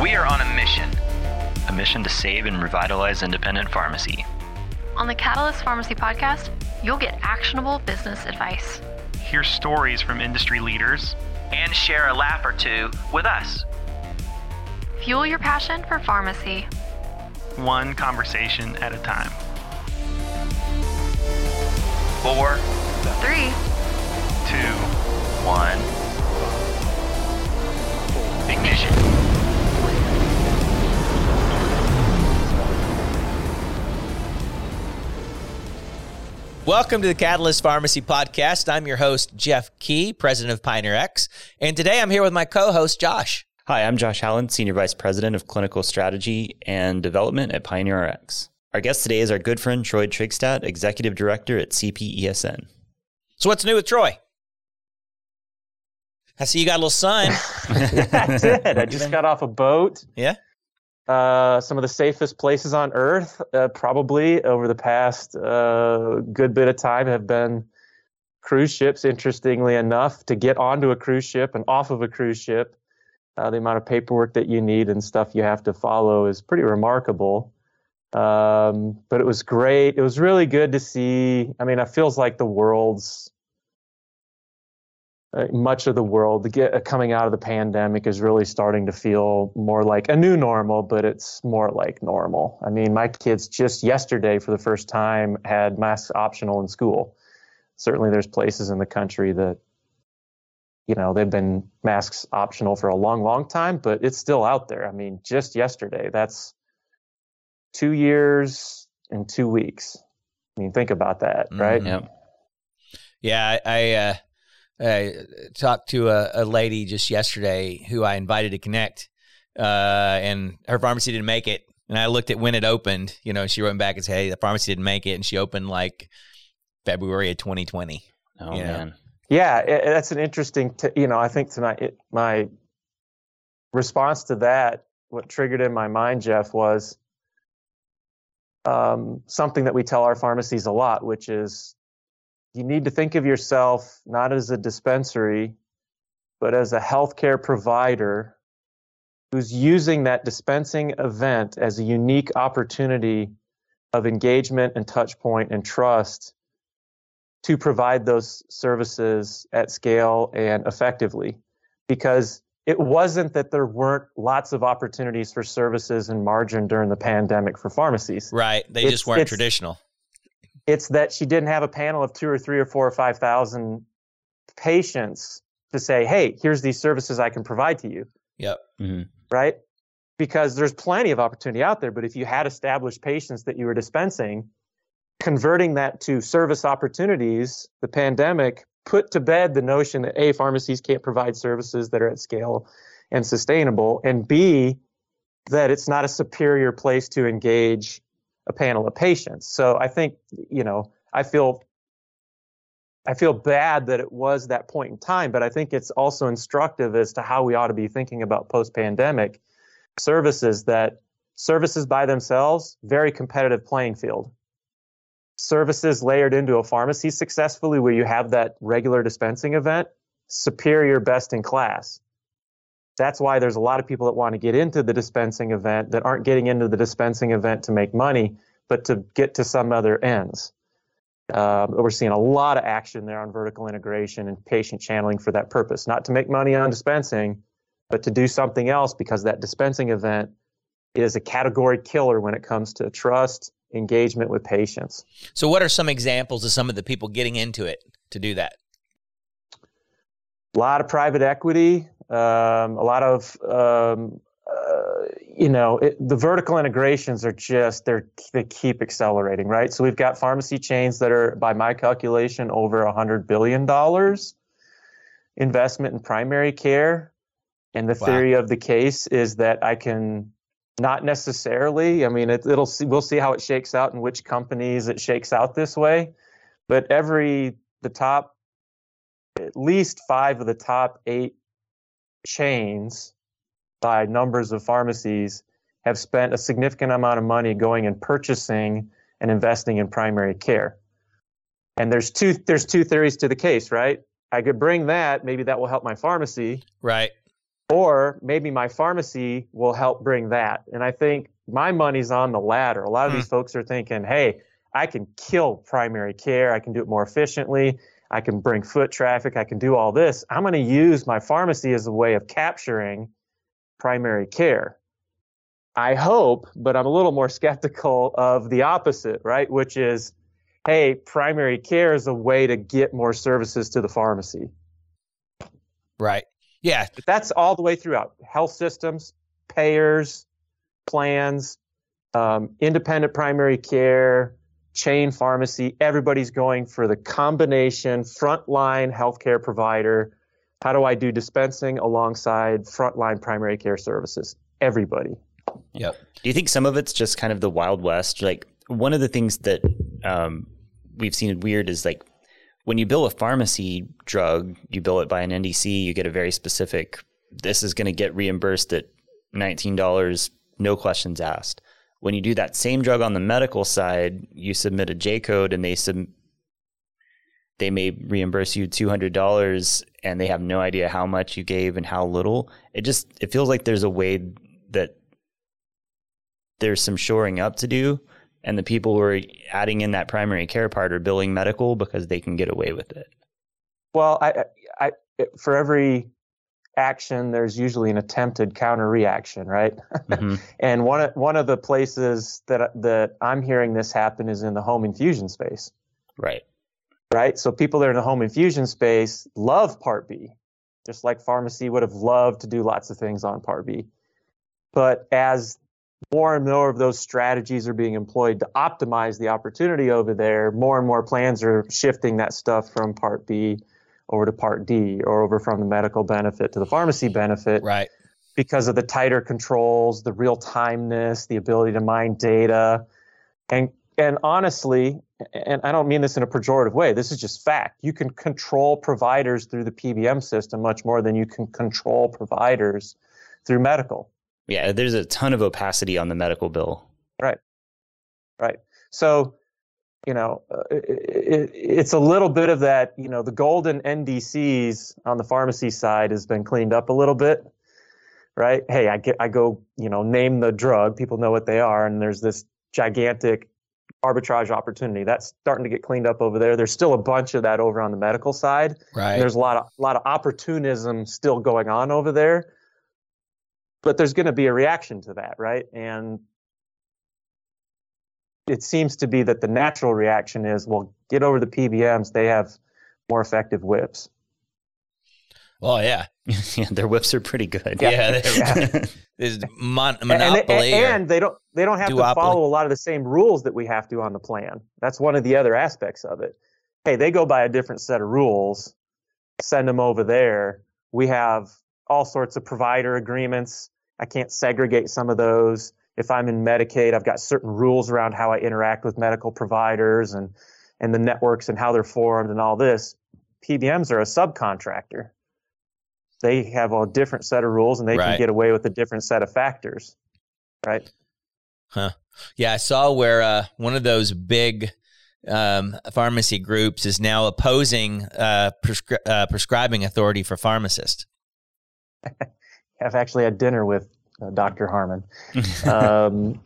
We are on a mission. A mission to save and revitalize independent pharmacy. On the Catalyst Pharmacy podcast, you'll get actionable business advice. Hear stories from industry leaders. And share a laugh or two with us. Fuel your passion for pharmacy. One conversation at a time. Four, Three, Two. one. Ignition. Welcome to the Catalyst Pharmacy Podcast. I'm your host, Jeff Key, president of Pioneer RX. And today I'm here with my co host, Josh. Hi, I'm Josh Allen, Senior Vice President of Clinical Strategy and Development at Pioneer RX. Our guest today is our good friend Troy Trygstad, Executive Director at CPESN. So, what's new with Troy? I see you got a little sun. I did. I just got off a boat. Yeah. Uh, some of the safest places on Earth, uh, probably over the past uh, good bit of time, have been cruise ships. Interestingly enough, to get onto a cruise ship and off of a cruise ship, uh, the amount of paperwork that you need and stuff you have to follow is pretty remarkable. Um, but it was great. It was really good to see. I mean, it feels like the world's uh, much of the world get, uh, coming out of the pandemic is really starting to feel more like a new normal, but it's more like normal. I mean, my kids just yesterday, for the first time, had masks optional in school. Certainly, there's places in the country that, you know, they've been masks optional for a long, long time, but it's still out there. I mean, just yesterday, that's two years and two weeks. I mean, think about that, right? Mhm. Yep. Yeah, I, I, uh, I talked to a, a lady just yesterday who I invited to connect, uh, and her pharmacy didn't make it. And I looked at when it opened. You know, she wrote back and said, "Hey, the pharmacy didn't make it," and she opened like February of 2020. Oh, Yeah. man. Yeah, it, that's an interesting. T- you know, I think tonight it, my response to that, what triggered in my mind, Jeff, was um, something that we tell our pharmacies a lot, which is you need to think of yourself not as a dispensary, but as a healthcare provider who's using that dispensing event as a unique opportunity of engagement and touch point and trust to provide those services at scale and effectively because it wasn't that there weren't lots of opportunities for services and margin during the pandemic for pharmacies Right? They It's- just weren't traditional. It's that she didn't have a panel of two or three or four or five thousand patients to say hey here's these services i can provide to you Yep. Mhm. right because there's plenty of opportunity out there but if you had established patients that you were dispensing converting that to service opportunities the pandemic put to bed the notion that a pharmacies can't provide services that are at scale and sustainable and b that it's not a superior place to engage a panel of patients. So i think you know i feel i feel bad that it was that point in time but i think it's also instructive as to how we ought to be thinking about post pandemic services that services by themselves very competitive playing field. Services layered into a pharmacy successfully where you have that regular dispensing event superior best in class that's why there's a lot of people that want to get into the dispensing event that aren't getting into the dispensing event to make money but to get to some other ends. Um, we're seeing a lot of action there on vertical integration and patient channeling for that purpose. Not to make money on dispensing but to do something else because that dispensing event is a category killer when it comes to trust engagement with patients. So, what are some examples of some of the people getting into it to do that? a lot of private equity, um, a lot of um, uh, you know it, the vertical integrations are just they're they keep accelerating, right? So we've got pharmacy chains that are, by my calculation, over a hundred billion dollars investment in primary care, and the Wow. theory of the case is that I can not necessarily. I mean, it, it'll see, we'll see how it shakes out and which companies it shakes out this way, but every the top at least five of the top eight chains by numbers of pharmacies have spent a significant amount of money going and purchasing and investing in primary care. And there's two there's two theories to the case, right? I could bring that, maybe that will help my pharmacy, Right. Or maybe my pharmacy will help bring that. And I think my money's on the latter. A lot of Hmm. these folks are thinking, hey, I can kill primary care. I can do it more efficiently. I can bring foot traffic. I can do all this. I'm going to use my pharmacy as a way of capturing primary care. I hope, but I'm a little more skeptical of the opposite, right? Which is, hey, primary care is a way to get more services to the pharmacy. Right. Yeah. But that's all the way throughout health systems, payers, plans, um, independent primary care, chain pharmacy. Everybody's going for the combination frontline healthcare provider. How do I do dispensing alongside frontline primary care services? Everybody. Yep. Do you think some of it's just kind of the Wild West? Like one of the things that um, we've seen weird is like when you bill a pharmacy drug, you bill it by an NDC, you get a very specific. This is going to get reimbursed at nineteen dollars, no questions asked. When you do that same drug on the medical side, you submit a J code and they sub, they may reimburse you two hundred dollars, and they have no idea how much you gave and how little. It just it feels like there's a way that there's some shoring up to do and the people who are adding in that primary care part are billing medical because they can get away with it Well, I, I, for every action, there's usually an attempted counter reaction, right? Mhm. And one of, one of the places that that I'm hearing this happen is in the home infusion space, right right? So people that are in the home infusion space love Part B, just like pharmacy would have loved to do lots of things on Part B. But as more and more of those strategies are being employed to optimize the opportunity over there, more and more plans are shifting that stuff from Part B over to Part D or over from the medical benefit to the pharmacy benefit Right. because of the tighter controls, the real timeness, the ability to mine data. And and honestly, and I don't mean this in a pejorative way, this is just fact. You can control providers through the PBM system much more than you can control providers through medical. yeah there's a ton of opacity on the medical bill Right. Right. So, you know, uh, it, it, it's a little bit of that, you know, the golden NDCs on the pharmacy side has been cleaned up a little bit. Right. Hey, I get, I go, you know, name the drug, people know what they are, and there's this gigantic arbitrage opportunity that's starting to get cleaned up over there. There's still a bunch of that over on the medical side. Right. There's a lot of lot of opportunism still going on over there. But there's going to be a reaction to that, right? And it seems to be that the natural reaction is, well, get over the PBMs. They have more effective whips. oh yeah. yeah their whips are pretty good Yeah. Yeah. There's mon- And- and, monopoly. and they don't they don't have to follow a lot of the same rules that we have to on the plan. That's one of the other aspects of it. Hey, they go by a different set of rules. Send them over there. We have all sorts of provider agreements. I can't segregate some of those. If I'm in Medicaid, I've got certain rules around how I interact with medical providers and and the networks and how they're formed and all this. PBMs are a subcontractor. They have a different set of rules and they Right. can get away with a different set of factors. Right? Huh. Yeah, I saw where uh, one of those big um, pharmacy groups is now opposing uh, prescri- uh, prescribing authority for pharmacists. I've actually had dinner with uh, Dr. Harmon. Um,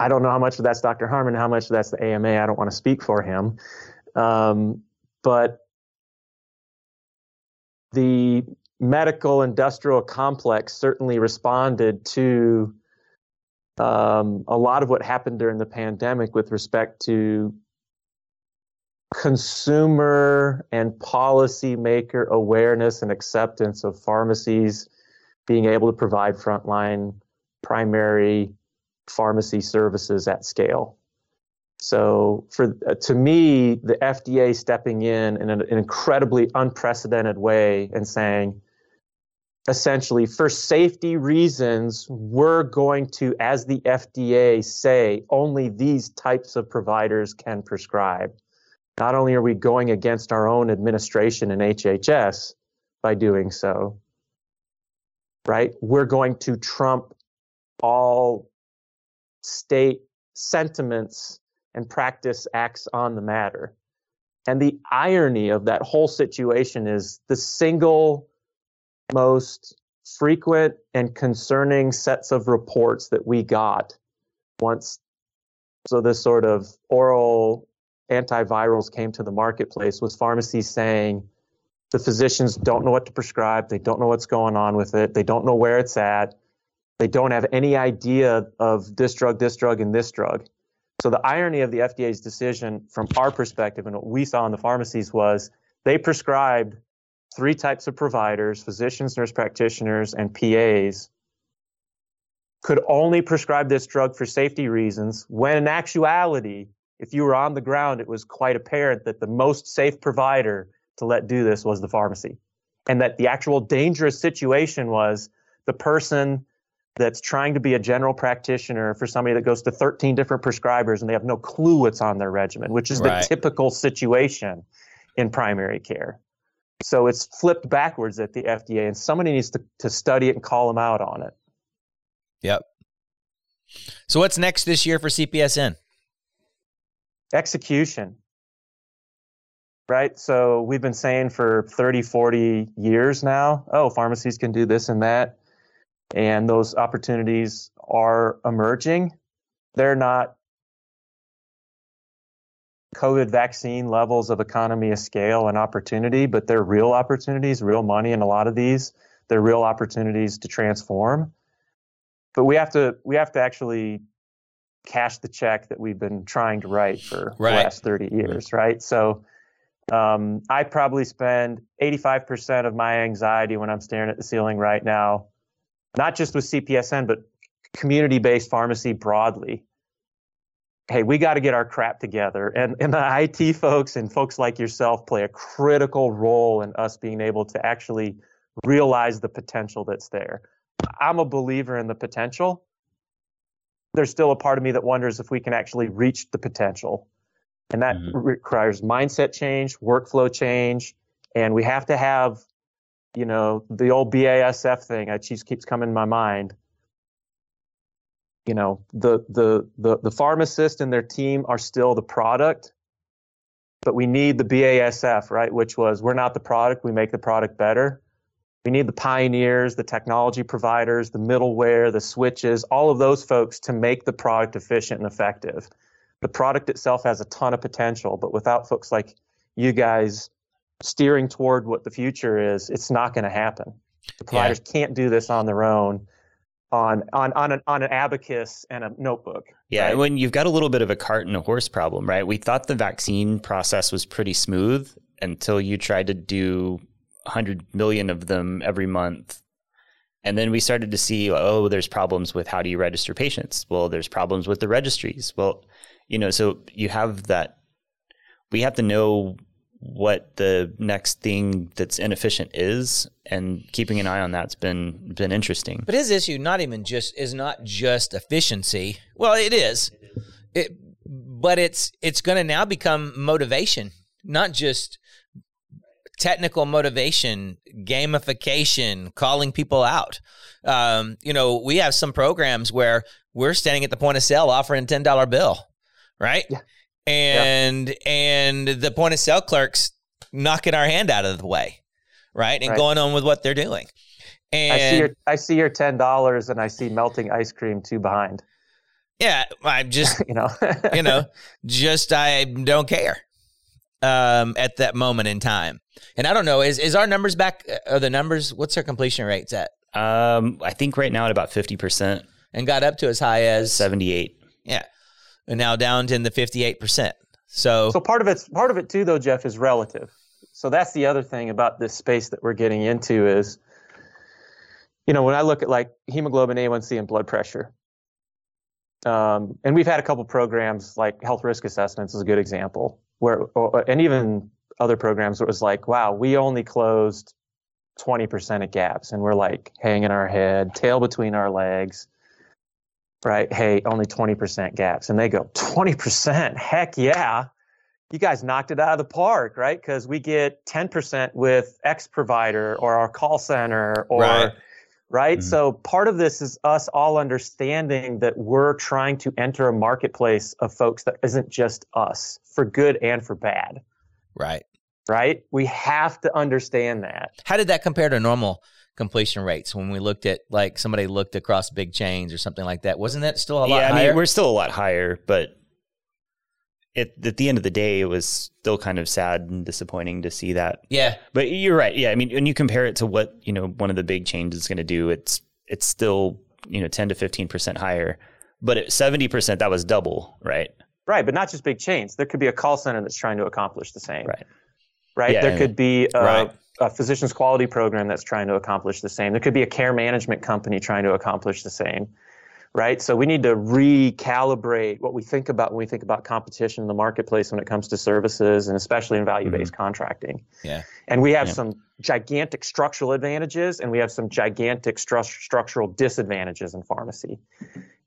I don't know how much of that's Dr. Harmon, how much of that's the AMA. I don't want to speak for him. Um, but the medical industrial complex certainly responded to um, a lot of what happened during the pandemic with respect to consumer and policymaker awareness and acceptance of pharmacies being able to provide frontline primary pharmacy services at scale. So, for uh, to me, the FDA stepping in in an, an incredibly unprecedented way and saying, essentially, for safety reasons, we're going to, as the FDA say, only these types of providers can prescribe. Not only are we going against our own administration and HHS by doing so, right? We're going to trump all state sentiments and practice acts on the matter. And the irony of that whole situation is the single most frequent and concerning sets of reports that we got once so this sort of oral antivirals came to the marketplace was pharmacies saying the physicians don't know what to prescribe. They don't know what's going on with it. They don't know where it's at. They don't have any idea of this drug this drug and this drug. So the irony of the fda's decision from our perspective and what we saw in the pharmacies was they prescribed three types of providers physicians, nurse practitioners, and PAs could only prescribe this drug for safety reasons, when in actuality, if you were on the ground, it was quite apparent that the most safe provider to let do this was the pharmacy. And that the actual dangerous situation was the person that's trying to be a general practitioner for somebody that goes to 13 different prescribers and they have no clue what's on their regimen, which is Right. the typical situation in primary care. So it's flipped backwards at the FDA, and somebody needs to, to study it and call them out on it. Yep. So what's next this year for CPESN? Execution. Right? So we've been saying for 30, 40 years now, oh, pharmacies can do this and that. And those opportunities are emerging. They're not COVID vaccine levels of economy of scale and opportunity, but they're real opportunities, real money in a lot of these. They're real opportunities to transform. But we have to we have to actually cash the check that we've been trying to write for Right. the last 30 years, mm-hmm. right? So um, I probably spend 85% of my anxiety when I'm staring at the ceiling right now, not just with CPESN, but community based pharmacy broadly. Hey, we got to get our crap together. And, and the IT folks and folks like yourself play a critical role in us being able to actually realize the potential that's there. I'm a believer in the potential. There's still a part of me that wonders if we can actually reach the potential. And that Mhm. requires mindset change, workflow change, and we have to have, you know, the old BASF thing. It just keeps coming to my mind. You know, the the the the pharmacist and their team are still the product, but we need the BASF, right? Which was we're not the product, we make the product better. We need the pioneers, the technology providers, the middleware, the switches, all of those folks to make the product efficient and effective. The product itself has a ton of potential, but without folks like you guys steering toward what the future is, it's not going to happen. The providers can't do this on their own on on on an, on an abacus and a notebook. Yeah, right? when you've got a little bit of a cart and a horse problem, right? We thought the vaccine process was pretty smooth until you tried to do 100 million of them every month. And then we started to see, oh, there's problems with how do you register patients? Well, there's problems with the registries. Well, you know, so you have that. We have to know what the next thing that's inefficient is, and keeping an eye on that's been been interesting. But his issue not even just is not just efficiency. Well, it is. It, but it's it's going to now become motivation, not just technical motivation, gamification, calling people out. Um, you know, we have some programs where we're standing at the point of sale offering a ten dollar bill, right? Yeah. And and the point of sale clerks knocking our hand out of the way, right, and Right. going on with what they're doing. And I see your I see your ten dollars and I see melting ice cream too behind. yeah, I'm just You know, you know, just I don't care um, at that moment in time. And I don't know, is is our numbers back? Are the numbers? What's our completion rates at? Um, I think right now at about 50%, And got up to as high as 78. yeah, and now down to in the fifty eight percent. So, So part of it's part of it too, though, Jeff, is relative. So that's the other thing about this space that we're getting into is, you know, when I look at like hemoglobin A1C and blood pressure, um, and we've had a couple programs like health risk assessments is a good example where, or, and even other programs it was like, wow, we only closed 20% of gaps, and we're like hanging our head, tail between our legs. Right. Hey, only 20% gaps. And they go, 20%? Heck yeah you guys knocked it out of the park, right? Because we get 10% with X provider or our call center or Right. right? Mhm. So part of this is us all understanding that we're trying to enter a marketplace of folks that isn't just us for good and for bad, right. right? We have to understand that. How did that compare to normal completion rates when we looked at like somebody looked across big chains or something like that. Wasn't that still a lot higher? yeah, I higher? mean, we're still a lot higher, but it, at the end of the day, it was still kind of sad and disappointing to see that. yeah, But you're right. Yeah, I mean, when you compare it to what you know one of the big chains is going to do, it's it's still you know ten to fifteen percent higher. But at seventy percent, that was double, right? Right, but not just big chains. There could be a call center that's trying to accomplish the same. Right. Right. Yeah, there could be a, Right. A physician's quality program that's trying to accomplish the same. There could be a care management company trying to accomplish the same. Right. So we need to recalibrate what we think about when we think about competition in the marketplace when it comes to services and especially in value-based mm-hmm. contracting. yeah, And we have Yeah. some gigantic structural advantages and we have some gigantic stru- structural disadvantages in pharmacy.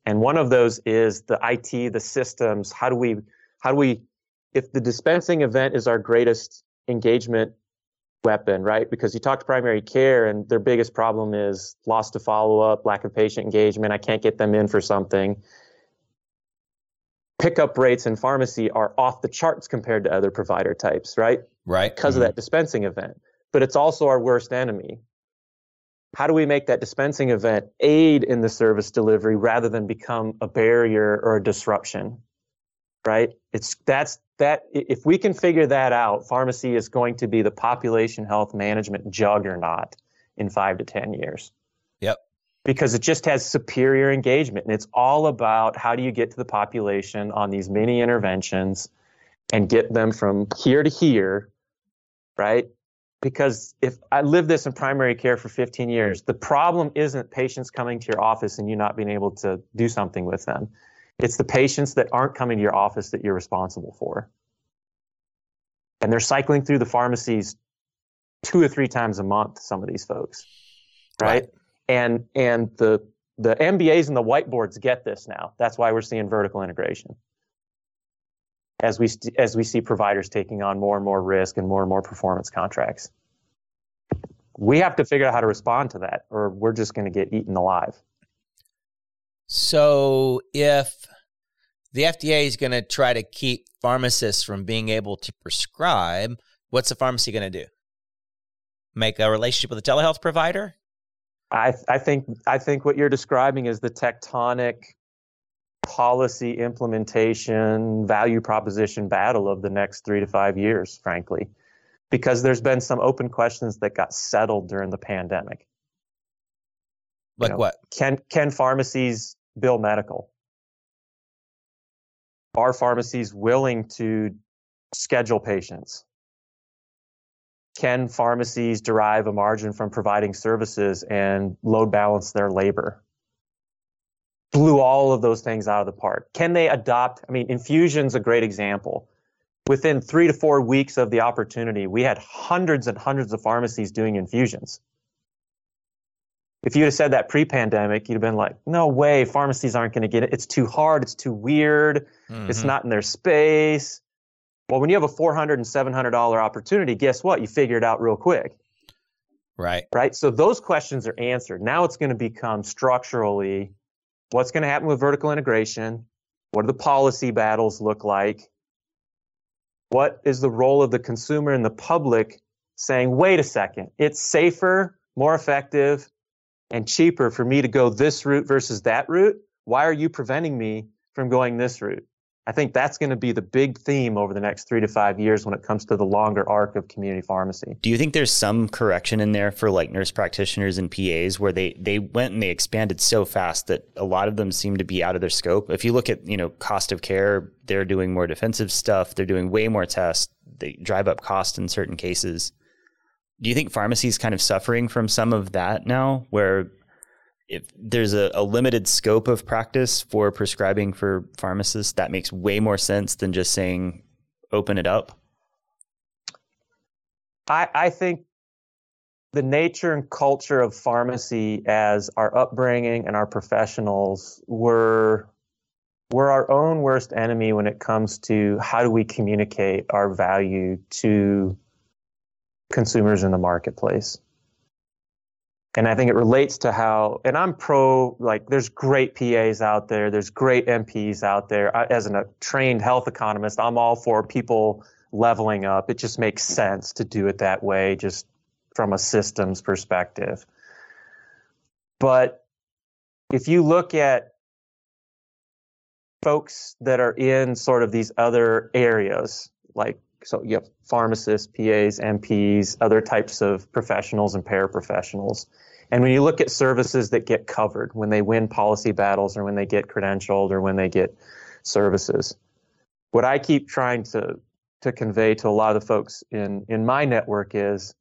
And one of those is the IT, the systems. How do we, how do we, if the dispensing event is our greatest engagement weapon, right? Because you talk to primary care and their biggest problem is loss to follow up, lack of patient engagement. I can't get them in for something. Pickup rates in pharmacy are off the charts compared to other provider types, right? right. because of that mm-hmm. dispensing event. But it's also our worst enemy. How do we make that dispensing event aid in the service delivery rather than become a barrier or a disruption? Right? It's that's that if we can figure that out, pharmacy is going to be the population health management juggernaut in 5 to 10 years. Yep. Because it just has superior engagement and it's all about how do you get to the population on these mini interventions and get them from here to here right? Because if I lived this in primary care for 15 years, the problem isn't patients coming to your office and you not being able to do something with them. It's the patients that aren't coming to your office that you're responsible for. And they're cycling through the pharmacies two or three times a month, some of these folks. Right? Right. And and the the MBAs and the whiteboards get this now. That's why we're seeing vertical integration as we st- as we see providers taking on more and more risk and more and more performance contracts. We have to figure out how to respond to that, or we're just going to get eaten alive. So if the FDA is going to try to keep pharmacists from being able to prescribe, what's the pharmacy going to do? Make a relationship with a telehealth provider? I I think I think what you're describing is the tectonic policy implementation value proposition battle of the next three to five years, frankly, because there's been some open questions that got settled during the pandemic. Like know, what? Can can pharmacies bill medical? Are pharmacies willing to schedule patients? Can pharmacies derive a margin from providing services and load balance their labor? Blew all of those things out of the park. Can they adopt? I mean, infusion's a great example. Within three to four weeks of the opportunity, we had hundreds and hundreds of pharmacies doing infusions if you'd have said that pre-pandemic, you'd have been like, "No way, pharmacies aren't going to get it. It's too hard. It's too weird. It's Mhm. not in their space." Well, when you have a four hundred and seven hundred dollar opportunity, guess what? You figure it out real quick, Right. right? So those questions are answered. Now it's going to become structurally, what's going to happen with vertical integration? What do the policy battles look like? What is the role of the consumer and the public saying, "Wait a second, it's safer, more effective." And cheaper for me to go this route versus that route, why are you preventing me from going this route? I think that's going to be the big theme over the next three to five years when it comes to the longer arc of community pharmacy. Do you think there's some correction in there for like nurse practitioners and PAs where they they went and they expanded so fast that a lot of them seem to be out of their scope? If you look at, you know, cost of care, they're doing more defensive stuff, they're doing way more tests, they drive up cost in certain cases. Do you think pharmacy's kind of suffering from some of that now where if there's a, a limited scope of practice for prescribing for pharmacists, that makes way more sense than just saying open it up? I, I think the nature and culture of pharmacy as our upbringing and our professionals were we're our own worst enemy when it comes to how do we communicate our value to consumers in the marketplace. And I think it relates to how, and I'm pro, like, there's great PAs out there, there's great NPs out there. I, as a trained health economist, I'm all for people leveling up. It just makes sense to do it that way, just from a systems perspective. But if you look at folks that are in sort of these other areas, like so you have pharmacists, PAs, NPs, other types of professionals and paraprofessionals. And when you look at services that get covered when they win policy battles or when they get credentialed or when they get services, what I keep trying to to convey to a lot of the folks in in my network is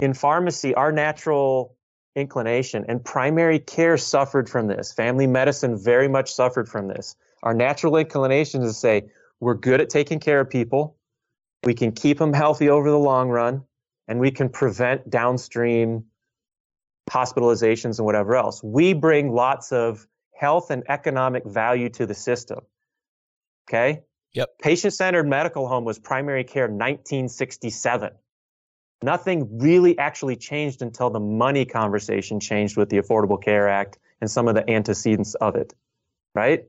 in pharmacy, our natural inclination and primary care suffered from this. Family medicine very much suffered from this. Our natural inclination is to say we're good at taking care of people we can keep them healthy over the long run, and we can prevent downstream hospitalizations and whatever else. We bring lots of health and economic value to the system. Okay? Yep. Patient centered medical home was primary care 1967. Nothing really actually changed until the money conversation changed with the Affordable Care Act and some of the antecedents of it. Right?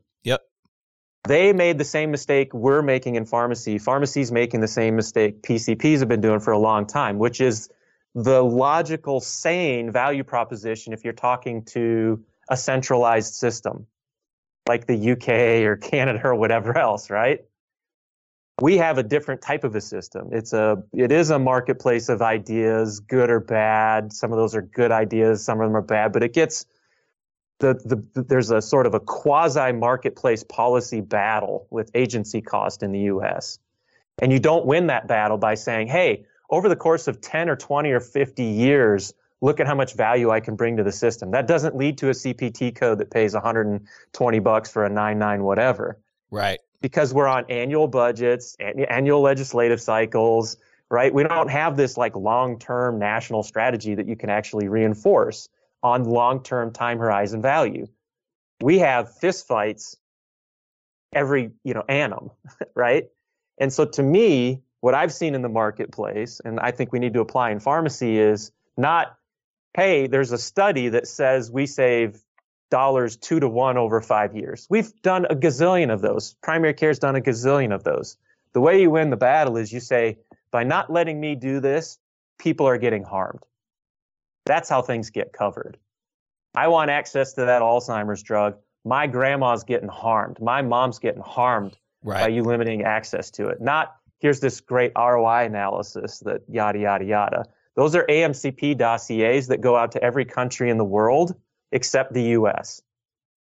They made the same mistake we're making in pharmacy. Pharmacy's making the same mistake PCPs have been doing for a long time, which is the logical, sane value proposition if you're talking to a centralized system like the UK or Canada or whatever else, right? We have a different type of a system. It's a it is a marketplace of ideas, good or bad. Some of those are good ideas, some of them are bad, but it gets the, the, there's a sort of a quasi marketplace policy battle with agency cost in the US. And you don't win that battle by saying, hey, over the course of 10 or 20 or 50 years, look at how much value I can bring to the system. That doesn't lead to a CPT code that pays 120 bucks for a 99 whatever. Right. Because we're on annual budgets, annual legislative cycles, right? We don't have this like long-term national strategy that you can actually reinforce on long-term time horizon value. We have fistfights every, you know, annum, right? And so to me, what I've seen in the marketplace, and I think we need to apply in pharmacy, is not, hey, there's a study that says we save dollars two to one over five years. We've done a gazillion of those. Primary care's done a gazillion of those. The way you win the battle is you say, by not letting me do this, people are getting harmed. That's how things get covered. I want access to that Alzheimer's drug. My grandma's getting harmed. My mom's getting harmed right. by you limiting access to it. Not here's this great ROI analysis that yada, yada, yada. Those are AMCP dossiers that go out to every country in the world except the US.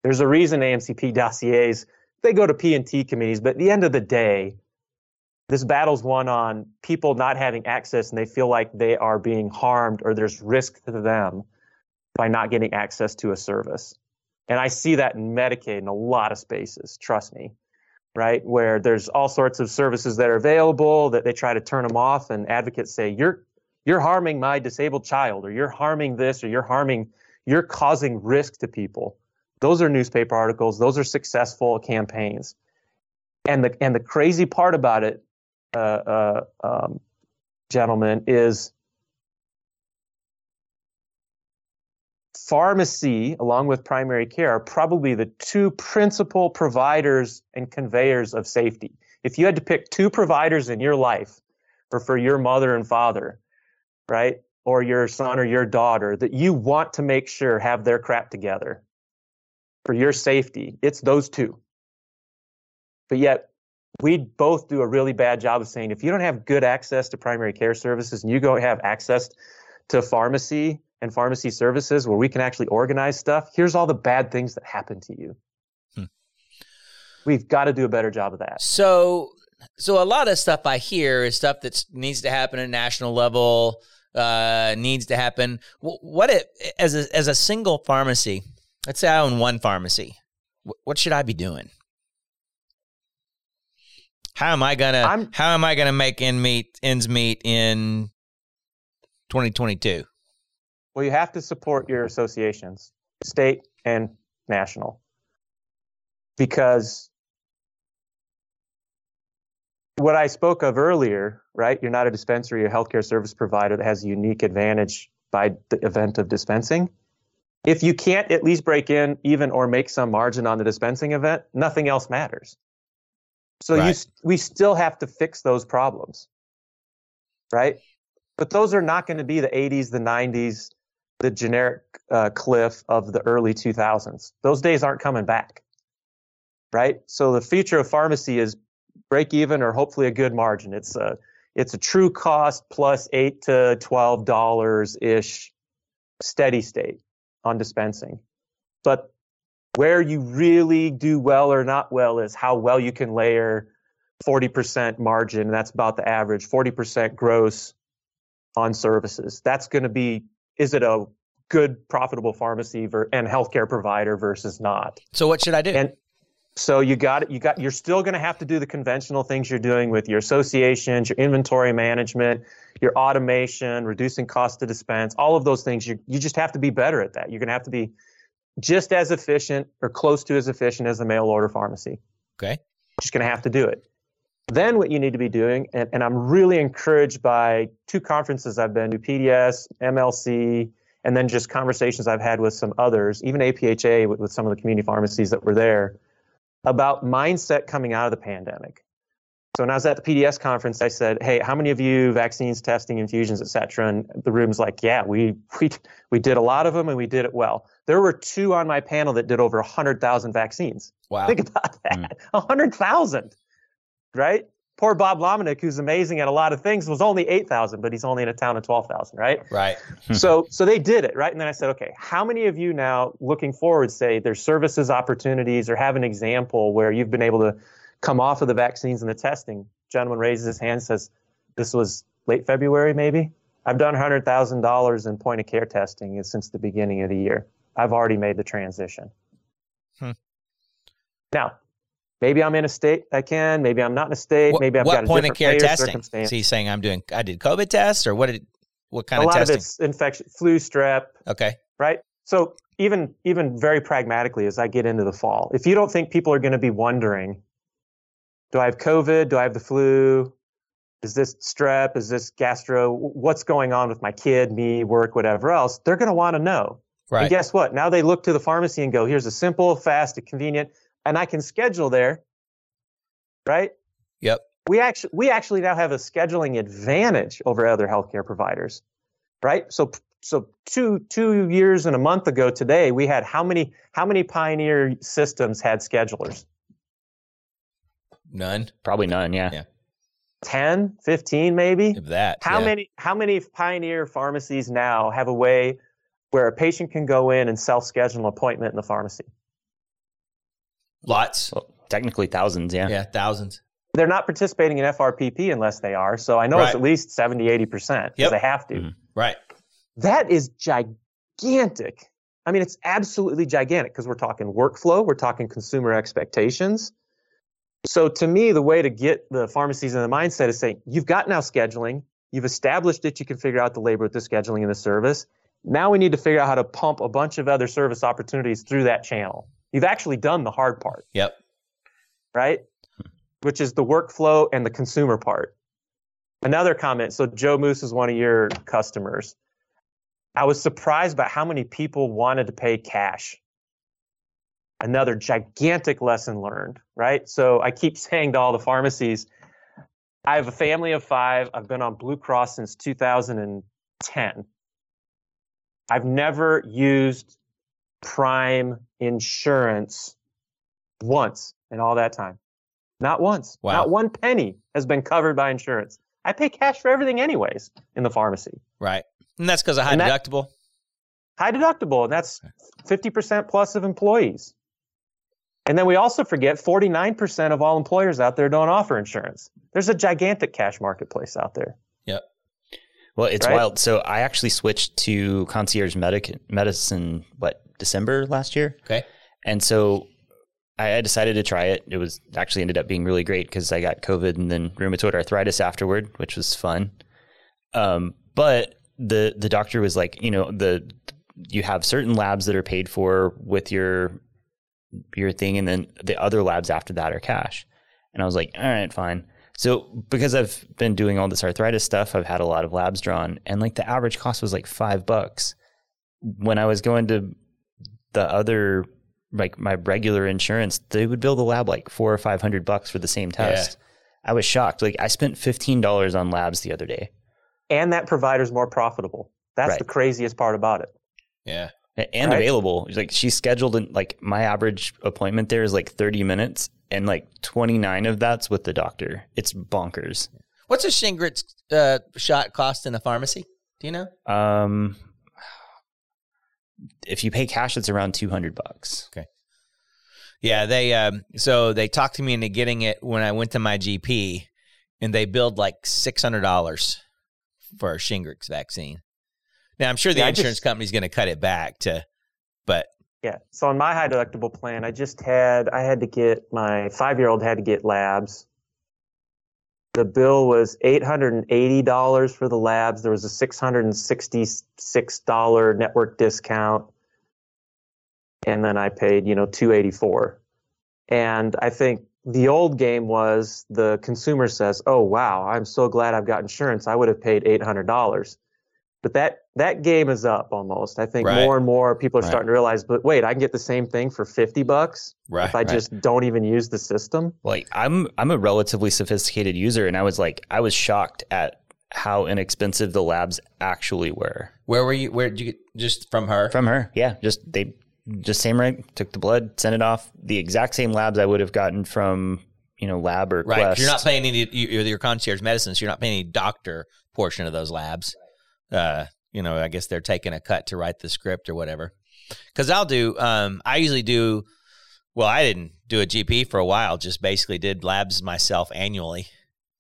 There's a reason AMCP dossiers, they go to P&T committees, but at the end of the day, this battle's won on people not having access and they feel like they are being harmed or there's risk to them by not getting access to a service. And I see that in Medicaid in a lot of spaces, trust me, right? Where there's all sorts of services that are available that they try to turn them off and advocates say, you're, you're harming my disabled child or you're harming this or you're harming, you're causing risk to people. Those are newspaper articles. Those are successful campaigns. And the, and the crazy part about it uh, uh, um, gentlemen, is pharmacy, along with primary care, are probably the two principal providers and conveyors of safety. If you had to pick two providers in your life, or for your mother and father, right, or your son or your daughter, that you want to make sure have their crap together for your safety, it's those two. But yet, we both do a really bad job of saying if you don't have good access to primary care services and you don't have access to pharmacy and pharmacy services where we can actually organize stuff, here's all the bad things that happen to you. Hmm. We've got to do a better job of that. So, so a lot of stuff I hear is stuff that needs to happen at national level, uh, needs to happen. What it as a, as a single pharmacy? Let's say I own one pharmacy. What should I be doing? How am I gonna I'm, how am I gonna make end meet ends meet in 2022? Well, you have to support your associations, state and national, because what I spoke of earlier, right? You're not a dispensary, you're a healthcare service provider that has a unique advantage by the event of dispensing. If you can't at least break in even or make some margin on the dispensing event, nothing else matters. So right. you we still have to fix those problems, right? But those are not going to be the 80s, the 90s, the generic uh, cliff of the early 2000s. Those days aren't coming back, right? So the future of pharmacy is break even or hopefully a good margin. It's a it's a true cost plus eight to twelve dollars ish steady state on dispensing. But where you really do well or not well is how well you can layer 40% margin. That's about the average, 40% gross on services. That's going to be, is it a good profitable pharmacy ver- and healthcare provider versus not? So what should I do? And so you got it. You got. You're still going to have to do the conventional things you're doing with your associations, your inventory management, your automation, reducing cost to dispense, all of those things. You you just have to be better at that. You're going to have to be just as efficient or close to as efficient as the mail order pharmacy. okay. Just going to have to do it. Then what you need to be doing, and, and I'm really encouraged by two conferences I've been to, PDS, MLC, and then just conversations I've had with some others, even APHA with, with some of the community pharmacies that were there, about mindset coming out of the pandemic. So when I was at the PDS conference, I said, "Hey, how many of you vaccines, testing, infusions, et cetera?" And the room's like, "Yeah, we we we did a lot of them, and we did it well." There were two on my panel that did over hundred thousand vaccines. Wow. Think about that, hmm. hundred thousand, right? Poor Bob Lomenick, who's amazing at a lot of things, was only eight thousand, but he's only in a town of twelve thousand, right? Right. so so they did it right and then i said okay how many of you now looking forward say there's services opportunities or have an example where you've been able to come off of the vaccines and the testing gentleman raises his hand says this was late february maybe i've done $100000 in point of care testing since the beginning of the year i've already made the transition Hmm. now maybe i'm in a state i can maybe i'm not in a state What, maybe i've what got a point of care testing? So he's saying I'm doing. I did COVID tests, or what did? What kind a of lot of it's infection flu strep okay. right? So even even very pragmatically, as I get into the fall, if you don't think people are going to be wondering, do I have COVID? Do I have the flu? Is this strep? Is this gastro? What's going on with my kid, me, work, whatever else? They're going to want to know. Right. And guess what? Now they look to the pharmacy and go, here's a simple, fast, and convenient, and I can schedule there. Right? Yep. We actually we actually now have a scheduling advantage over other healthcare providers. Right? So so two two years and a month ago today, we had how many how many Pioneer systems had schedulers? None Probably none. Yeah. Yeah. 10, 15 maybe? of that. How yeah. many how many Pioneer pharmacies now have a way where a patient can go in and self-schedule an appointment in the pharmacy? Lots. Well, technically thousands. Yeah. Yeah, thousands. They're not participating in FRPP unless they are. So I know Right. it's at least 70, 80% because Yep. they have to. Mhm. Right. That is gigantic. I mean, it's absolutely gigantic because we're talking workflow, we're talking consumer expectations. So to me, the way to get the pharmacies in the mindset is saying, you've got now scheduling, you've established that you can figure out the labor with the scheduling and the service. Now we need to figure out how to pump a bunch of other service opportunities through that channel. You've actually done the hard part, Yep. right? Which is the workflow and the consumer part. Another comment. So Joe Moose is one of your customers. I was surprised by how many people wanted to pay cash. Another gigantic lesson learned, right? So I keep saying to all the pharmacies, I have a family of five. I've been on Blue Cross since 2010. I've never used Prime insurance once in all that time. Not once. Wow. Not one penny has been covered by insurance. I pay cash for everything, anyways, in the pharmacy. Right. And that's because of high And that- deductible. high deductible, and that's 50% plus of employees. And then we also forget 49% of all employers out there don't offer insurance. There's a gigantic cash marketplace out there. Yep. Well, it's Right? wild. So I actually switched to concierge medic- medicine, what, December last year? Okay. And so I I decided to try it. It was actually ended up being really great because I got COVID and then rheumatoid arthritis afterward, which was fun. Um, but the the doctor was like, you know, the you have certain labs that are paid for with your your thing, and then the other labs after that are cash. And I was like, all right, fine. So because I've been doing all this arthritis stuff, I've had a lot of labs drawn, and like the average cost was like five bucks. When I was going to the other like my regular insurance, they would bill the lab like four or five hundred bucks for the same test. I was shocked. Like I spent fifteen dollars on labs the other day. And that provider's more profitable. That's Right. the craziest part about it. Yeah. And Right. available. Like she's scheduled in like my average appointment there is like 30 minutes and like 29 of that's with the doctor. It's bonkers. What's a Shingrix uh, shot cost in the pharmacy? Do you know? Um if you pay cash it's around 200 bucks. Okay. Yeah, they um, so they talked to me into getting it when I went to my GP, and they billed like six hundred dollars for a Shingrix vaccine. Now I'm sure the Yeah, insurance just- company's going to cut it back to, but Yeah. So on my high deductible plan, I just had I had to get my five year old had to get labs. The bill was eight hundred and eighty dollars for the labs. There was a six hundred and sixty six dollar network discount, and then I paid you know two eighty four. And I think the old game was the consumer says, "Oh wow, I'm so glad I've got insurance. I would have paid eight hundred dollars." But that that game is up almost. I think Right. more and more people are Right. starting to realize, but wait, I can get the same thing for 50 bucks right, if I right. just don't even use the system. Like I'm I'm a relatively sophisticated user and I was like I was shocked at how inexpensive the labs actually were. where were you? Where did you get just from her? From her. Yeah, just they just same rate, took the blood, sent it off. The exact same labs I would have gotten from, you know, lab or right, Quest. you're not paying any. you- You're your concierge medicine, so you're not paying any doctor portion of those labs. Uh, you know, I guess they're taking a cut to write the script or whatever. Because I'll do. Um, I usually do. Well, I didn't do a GP for a while. Just basically did labs myself annually.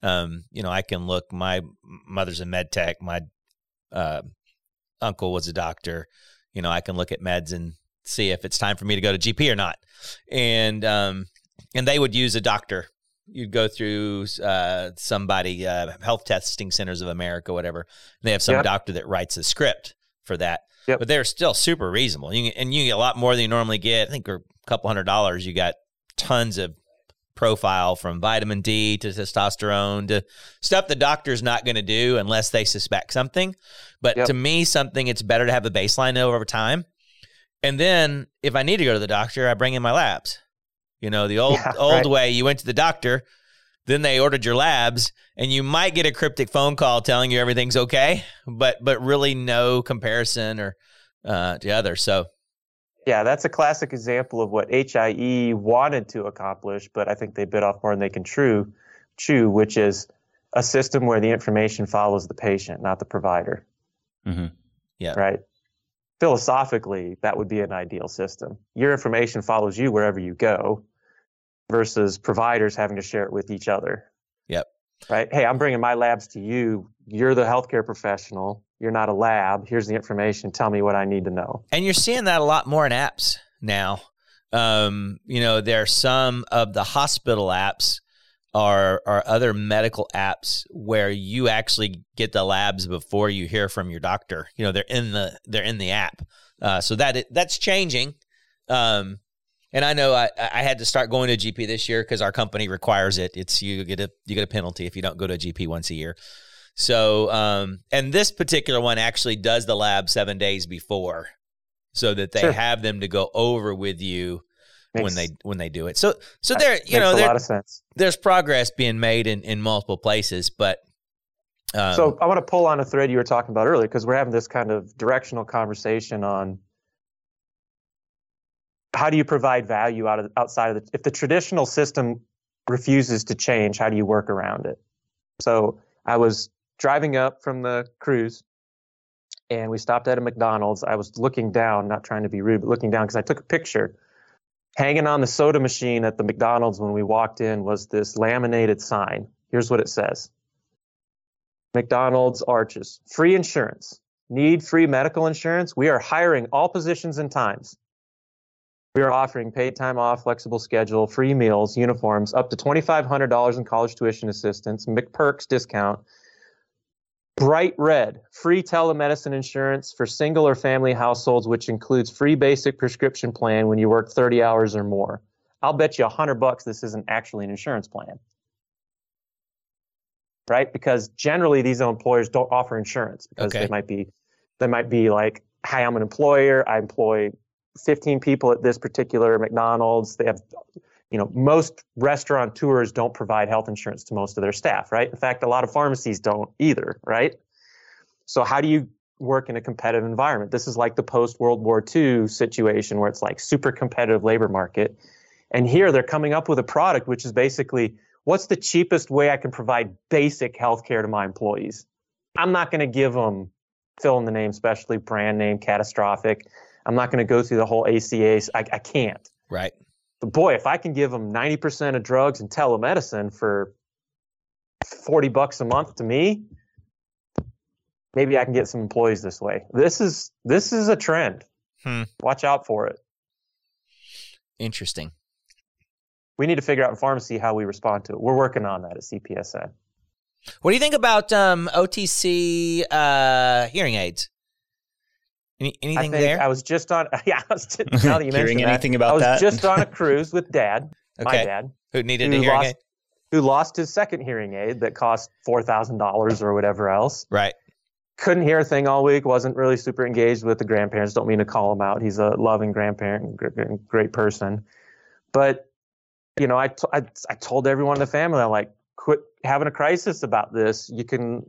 Um, you know, I can look. My mother's a med tech. My uh, uncle was a doctor. You know, I can look at meds and see if it's time for me to go to GP or not. And um, and they would use a doctor. You'd go through uh, somebody, uh, Health Testing Centers of America, whatever. They have some Yep. doctor that writes a script for that. Yep. But they're still super reasonable. You can, and you get a lot more than you normally get. I think for a couple hundred dollars, you got tons of profile from vitamin D to testosterone to stuff the doctor's not going to do unless they suspect something. But Yep. to me, something it's better to have a baseline over time. And then if I need to go to the doctor, I bring in my labs. You know, the old Yeah, old right. way you went to the doctor, then they ordered your labs, and you might get a cryptic phone call telling you everything's okay, but but really no comparison or uh, to others. So Yeah, that's a classic example of what HIE wanted to accomplish, but I think they bit off more than they can chew, chew, which is a system where the information follows the patient, not the provider. Mhm. Yeah. Right. Philosophically, that would be an ideal system. Your information follows you wherever you go versus providers having to share it with each other. Yep. Right. Hey, I'm bringing my labs to you. You're the healthcare professional. You're not a lab. Here's the information. Tell me what I need to know. And you're seeing that a lot more in apps now. Um, you know, there are some of the hospital apps are are other medical apps where you actually get the labs before you hear from your doctor. You know, they're in the they're in the app. Uh, so that that's changing. Um, and I know I, I had to start going to a GP this year because our company requires it. It's you get a you get a penalty if you don't go to a GP once a year. So, um, and this particular one actually does the lab seven days before, so that they Sure. have them to go over with you when they when they do it. So, so there, you know, makes a there, lot of sense. there's progress being made in in multiple places, but um, so I want to pull on a thread you were talking about earlier because we're having this kind of directional conversation on how do you provide value out of outside of the if the traditional system refuses to change, how do you work around it? So I was driving up from the cruise and we stopped at a McDonald's. I was looking down, not trying to be rude, but looking down because I took a picture. Hanging on the soda machine at the McDonald's when we walked in was this laminated sign. Here's what it says McDonald's Arches. Free insurance. Need free medical insurance? We are hiring all positions and times. We are offering paid time off, flexible schedule, free meals, uniforms, up to $2,500 in college tuition assistance, McPerks discount. Bright red, free telemedicine insurance for single or family households, which includes free basic prescription plan when you work 30 hours or more. I'll bet you a hundred bucks this isn't actually an insurance plan right? Because generally these employers don't offer insurance because Okay. they might be they might be like, "Hi, I'm an employer. I employ 15 people at this particular McDonald's. They have you know, most restaurateurs don't provide health insurance to most of their staff, right? In fact, a lot of pharmacies don't either, right? So how do you work in a competitive environment. This is like the post World War II situation where it's like super competitive labor market. And here they're coming up with a product which is basically what's the cheapest way I can provide basic health care to my employees? I'm not going to give them fill in the name, especially brand name, catastrophic. I'm not going to go through the whole ACA. I, I can't. Right. But boy, if I can give them 90% of drugs and telemedicine for 40 bucks a month to me, maybe I can get some employees this way. This is this is a trend. Hmm. Watch out for it. Interesting. We need to figure out in pharmacy how we respond to it. We're working on that at CPESN. What do you think about um, OTC uh, hearing aids? Any, I anything think there? I was just on. Yeah, I was just, now that you Hearing mentioned that, anything about I was that? just on a cruise with Dad, my Okay. dad, Who needed who a hearing lost, aid? who lost his second hearing aid that cost four thousand dollars or whatever else. Right. couldn't hear a thing all week. wasn't really super engaged with the grandparents. Don't mean to call him out. He's a loving grandparent, gr- gr- great person. But you know, I, t- I I told everyone in the family, I'm like, quit having a crisis about this. You can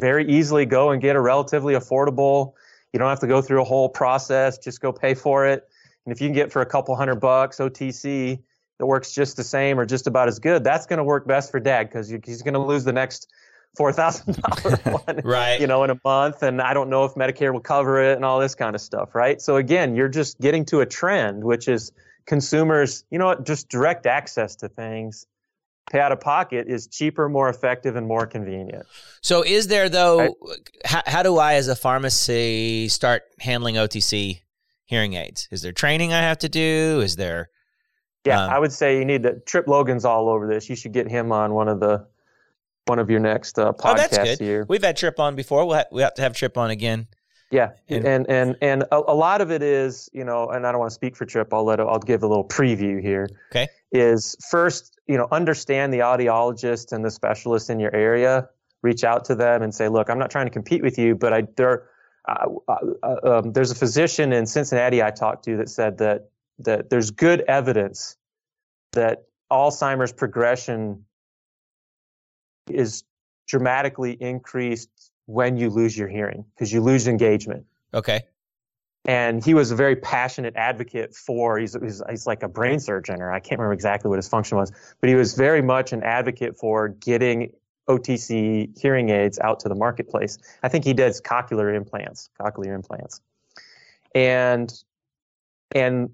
very easily go and get a relatively affordable. You don't have to go through a whole process. Just go pay for it. And if you can get for a couple hundred bucks OTC that works just the same or just about as good, that's going to work best for dad because he's going to lose the next four thousand dollar one Right. you know, in a month, and I don't know if Medicare will cover it and all this kind of stuff, right? So again, you're just getting to a trend, which is consumers, you know what, just direct access to things, pay out of pocket is cheaper, more effective, and more convenient. So is there though? I- how, how do I, as a pharmacy, start handling OTC hearing aids? Is there training I have to do? Is there? Yeah, Um, I would say you need to. Trip Logan's all over this. You should get him on one of the one of your next uh, Oh, that's good. here. We've had Trip on before. We'll ha- we have to have Trip on again. Yeah, And- and and and a, a lot of it is, you know, and I don't want to speak for Trip. I'll let I'll give a little preview here. Okay. Is first, you know, understand the audiologist and the specialist in your area. Reach out to them and say, look, I'm not trying to compete with you, but I there, uh, uh, uh, um, there's a physician in Cincinnati I talked to that said that that there's good evidence that Alzheimer's progression is dramatically increased when you lose your hearing because you lose engagement. Okay. And he was a very passionate advocate for, he's, he's, he's like a brain surgeon, or I can't remember exactly what his function was, but he was very much an advocate for getting OTC hearing aids out to the marketplace. I think he does cochlear implants, cochlear implants. And, and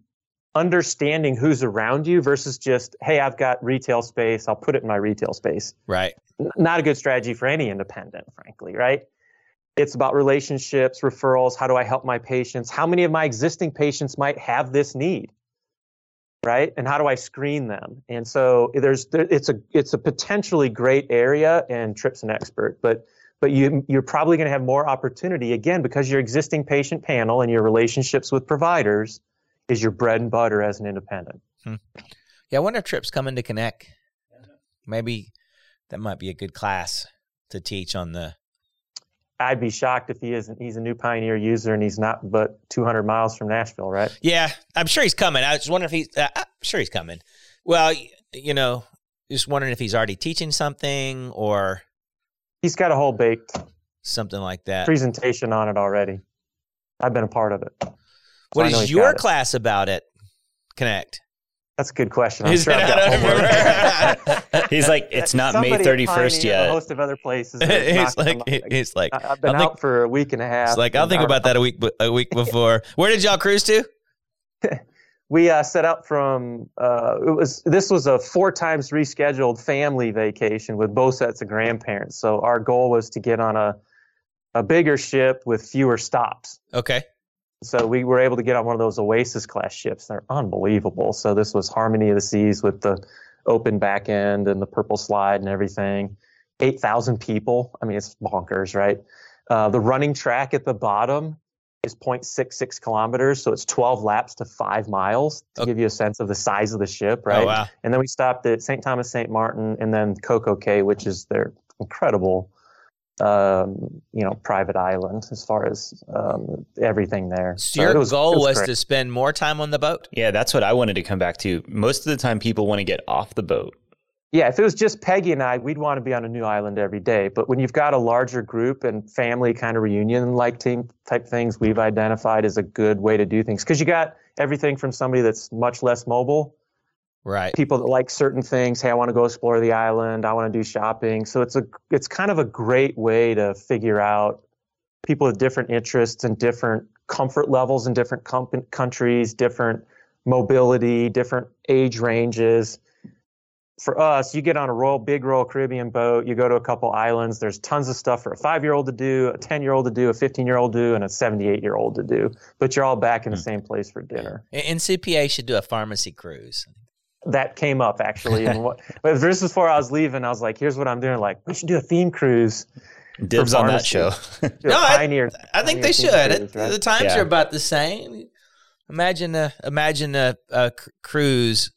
understanding who's around you versus just, hey, I've got retail space, I'll put it in my retail space Right. not a good strategy for any independent, frankly, right? It's about relationships, referrals. How do I help my patients? How many of my existing patients might have this need? Right? And how do I screen them? And so there's there, it's a it's a potentially great area and Trip's an expert, but but you you're probably going to have more opportunity again because your existing patient panel and your relationships with providers is your bread and butter as an independent. Hmm. Yeah. I wonder if Trip's coming to Connect. Maybe that might be a good class to teach on the. I'd be shocked if he isn't. He's a new Pioneer user and he's not but 200 miles from Nashville, right? Yeah, I'm sure he's coming. I was wondering if he's. Uh, I'm sure he's coming. Well, you know, just wondering if he's already teaching something or He's got a whole baked something like that. presentation on it already. I've been a part of it. So What is your class about it? Connect. That's a good question. I'm Is sure it- I've got don't homework. remember. He's like, it's not May Somebody at 31st yet. A host of other places. he's like, he's like, I've been I'll think- out for a week and a half. it's like I'll think about that a week a week before. Where did y'all cruise to? We uh, set out from. Uh, it was this was a four times rescheduled family vacation with both sets of grandparents. So our goal was to get on a a bigger ship with fewer stops. Okay. So we were able to get on one of those Oasis class ships. They're unbelievable. So this was Harmony of the Seas with the open back end and the purple slide and everything. 8,000 people. I mean, it's bonkers, right? Uh, the running track at the bottom is 0.66 kilometers. So it's 12 laps to five miles to Okay. give you a sense of the size of the ship, right? Oh wow. And then we stopped at St. Thomas, St. Martin, and then Coco Cay, which is their incredible, um, you know, private island as far as um, everything there. So it your was- goal it was, to spend more time on the boat. Yeah, that's what I wanted to come back to. Most of the time, people want to get off the boat. yeah, if it was just Peggy and I, we'd want to be on a new island every day. But when you've got a larger group and family kind of reunion like team type things, we've identified as a good way to do things because you got everything from somebody that's much less mobile, Right. people that like certain things. Hey, I want to go explore the island. I want to do shopping. So it's a it's kind of a great way to figure out people with different interests and different comfort levels in different com- countries, different mobility, different age ranges for us, you get on a Royal Big Royal Caribbean boat, you go to a couple islands. There's tons of stuff for a five year old to do, a 10 year old to do, a 15 year old to do, and a 78 year old to do. But you're all back in the hmm. same place for dinner. And CPA should do a pharmacy cruise. That came up actually. and what, but this is before I was leaving. I was like, here's what I'm doing. Like, we should do a theme cruise. Dibs on that show. Do No, I- pioneer, I think pioneer they should. cruise, right? The times Yeah. are about the same. Imagine a imagine a, a cr- cruise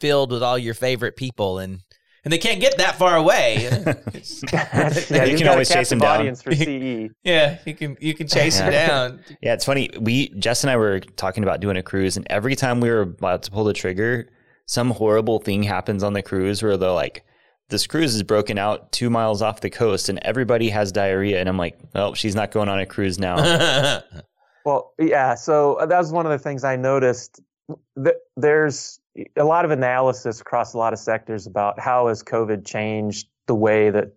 filled with all your favorite people, and and they can't get that far away. yeah, You you've can always chase them down. audience for. CE. yeah, you can you can chase them down. Yeah, it's funny. We Jess and I were talking about doing a cruise, and every time we were about to pull the trigger, some horrible thing happens on the cruise where they're like, "This cruise is broken out two miles off the coast, and everybody has diarrhea." And I'm like, "Oh, she's not going on a cruise now." Well, yeah. So that was one of the things I noticed. Th- There's a lot of analysis across a lot of sectors about how has COVID changed the way that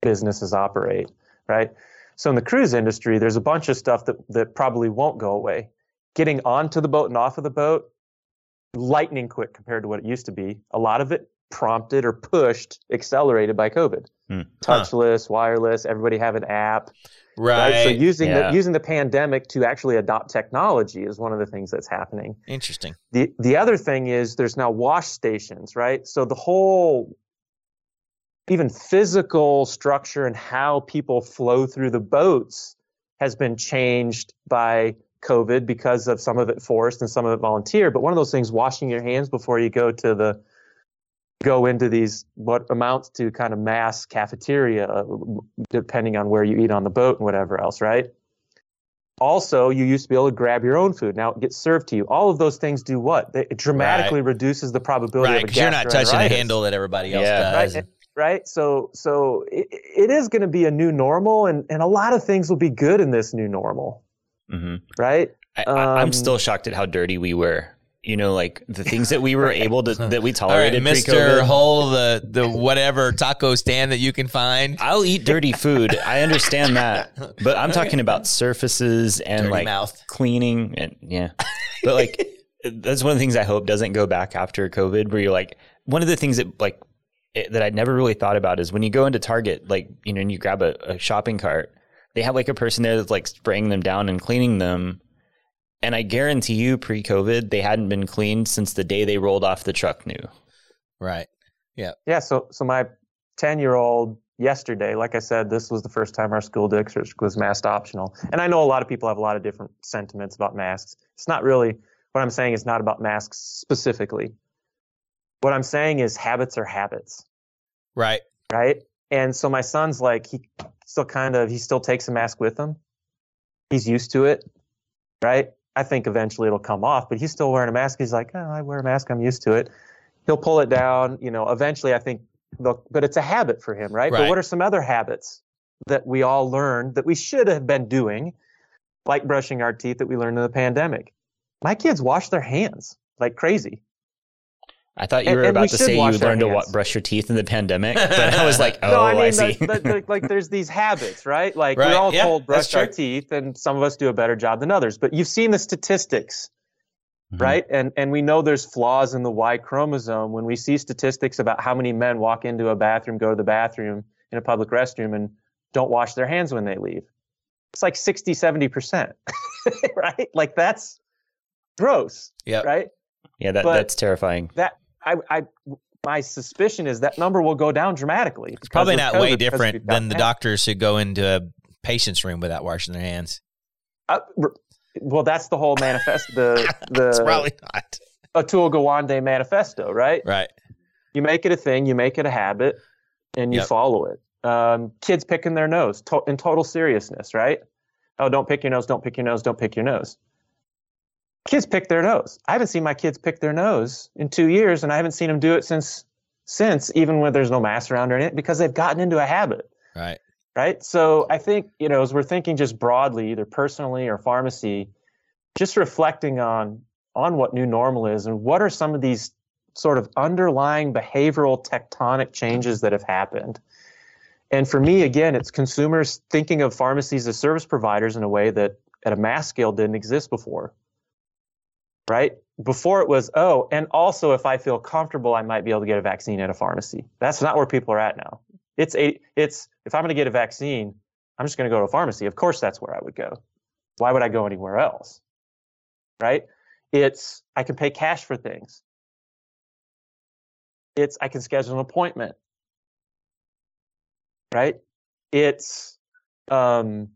businesses operate, right? So in the cruise industry, there's a bunch of stuff that that probably won't go away. Getting onto the boat and off of the boat, lightning quick compared to what it used to be. A lot of it prompted or pushed, accelerated by COVID. Hmm. Touchless, wireless, everybody have an app right. right? So using Yeah. the using the pandemic to actually adopt technology is one of the things that's happening. Interesting. The the other thing is there's now wash stations, right? So the whole even physical structure and how people flow through the boats has been changed by COVID because of some of it forced and some of it volunteer. But one of those things, washing your hands before you go to the go into these what amounts to kind of mass cafeteria, uh, depending on where you eat on the boat and whatever else, right? Also, you used to be able to grab your own food. Now it gets served to you. All of those things do what? They- It dramatically reduces the probability Right, of a because you're not touching a gastroenteritis handle that everybody else Yeah. does. right right so so it, it is going to be a new normal and and a lot of things will be good in this new normal hmm right I, I'm Um, still shocked at how dirty we were. You know, like the things that we were able to that we All right, tolerated Mister pre-COVID. Hole, the the whatever taco stand that you can find. I'll eat dirty food. I understand that, but I'm talking about surfaces and Dirty like mouth. cleaning and yeah. But like that's one of the things I hope doesn't go back after COVID. Where you're like one of the things that like it, that I never really thought about is when you go into Target, like you know, and you grab a, a shopping cart, they have like a person there that's like spraying them down and cleaning them. And I guarantee you, pre-COVID, they hadn't been cleaned since the day they rolled off the truck new. Right. yeah Yeah. so so my 10 year old yesterday like i said this was the first time our school district was masked optional and i know a lot of people have a lot of different sentiments about masks it's not really what i'm saying is not about masks specifically what i'm saying is habits are habits Right. right? And so my son's like, he still kind of, he still takes a mask with him. He's used to it, right? I think eventually it'll come off, but he's still wearing a mask. He's like, oh, I wear a mask. I'm used to it. He'll pull it down, you know, eventually I think, they'll, but it's a habit for him, right? Right. But what are some other habits that we all learned that we should have been doing, like brushing our teeth that we learned in the pandemic? My kids wash their hands like crazy. I thought you And- were and we about to say you learned to wa- brush your teeth in the pandemic, but I was like, oh, no, I I, mean, see. the- the- like there's these habits, right? Like Right, we're all yeah, told brush our teeth, and some of us do a better job than others. But you've seen the statistics, Mhm. right? And and we know there's flaws in the Y chromosome when we see statistics about how many men walk into a bathroom, go to the bathroom in a public restroom, and don't wash their hands when they leave. It's like 60, 70 percent, right? Like that's gross, Yep. right? Yeah, that, but- that's terrifying. That I I. My suspicion is that number will go down dramatically. It's probably not way different we've than the doctors who go into a patient's room without washing their hands. Uh, well, that's the whole manifest the It's the probably not. Atul Gawande manifesto, right? Right. You make it a thing, you make it a habit, and you Yep. follow it. Um, kids picking their nose to- in total seriousness, right? Oh, don't pick your nose, don't pick your nose, don't pick your nose. Kids pick their nose. I haven't seen my kids pick their nose in two years, and I haven't seen them do it since since, even when there's no mask around or anything, because they've gotten into a habit. Right. Right. So I think, you know, as we're thinking just broadly, either personally or pharmacy, just reflecting on on what new normal is and what are some of these sort of underlying behavioral tectonic changes that have happened. And for me, again, it's consumers thinking of pharmacies as service providers in a way that at a mass scale didn't exist before. Right? Before it was, oh, and also if I feel comfortable, I might be able to get a vaccine at a pharmacy. That's not where people are at now. It's a it's if I'm going to get a vaccine, I'm just going to go to a pharmacy. Of course that's where I would go. Why would I go anywhere else? Right? It's I can pay cash for things. It's I can schedule an appointment. Right? It's um,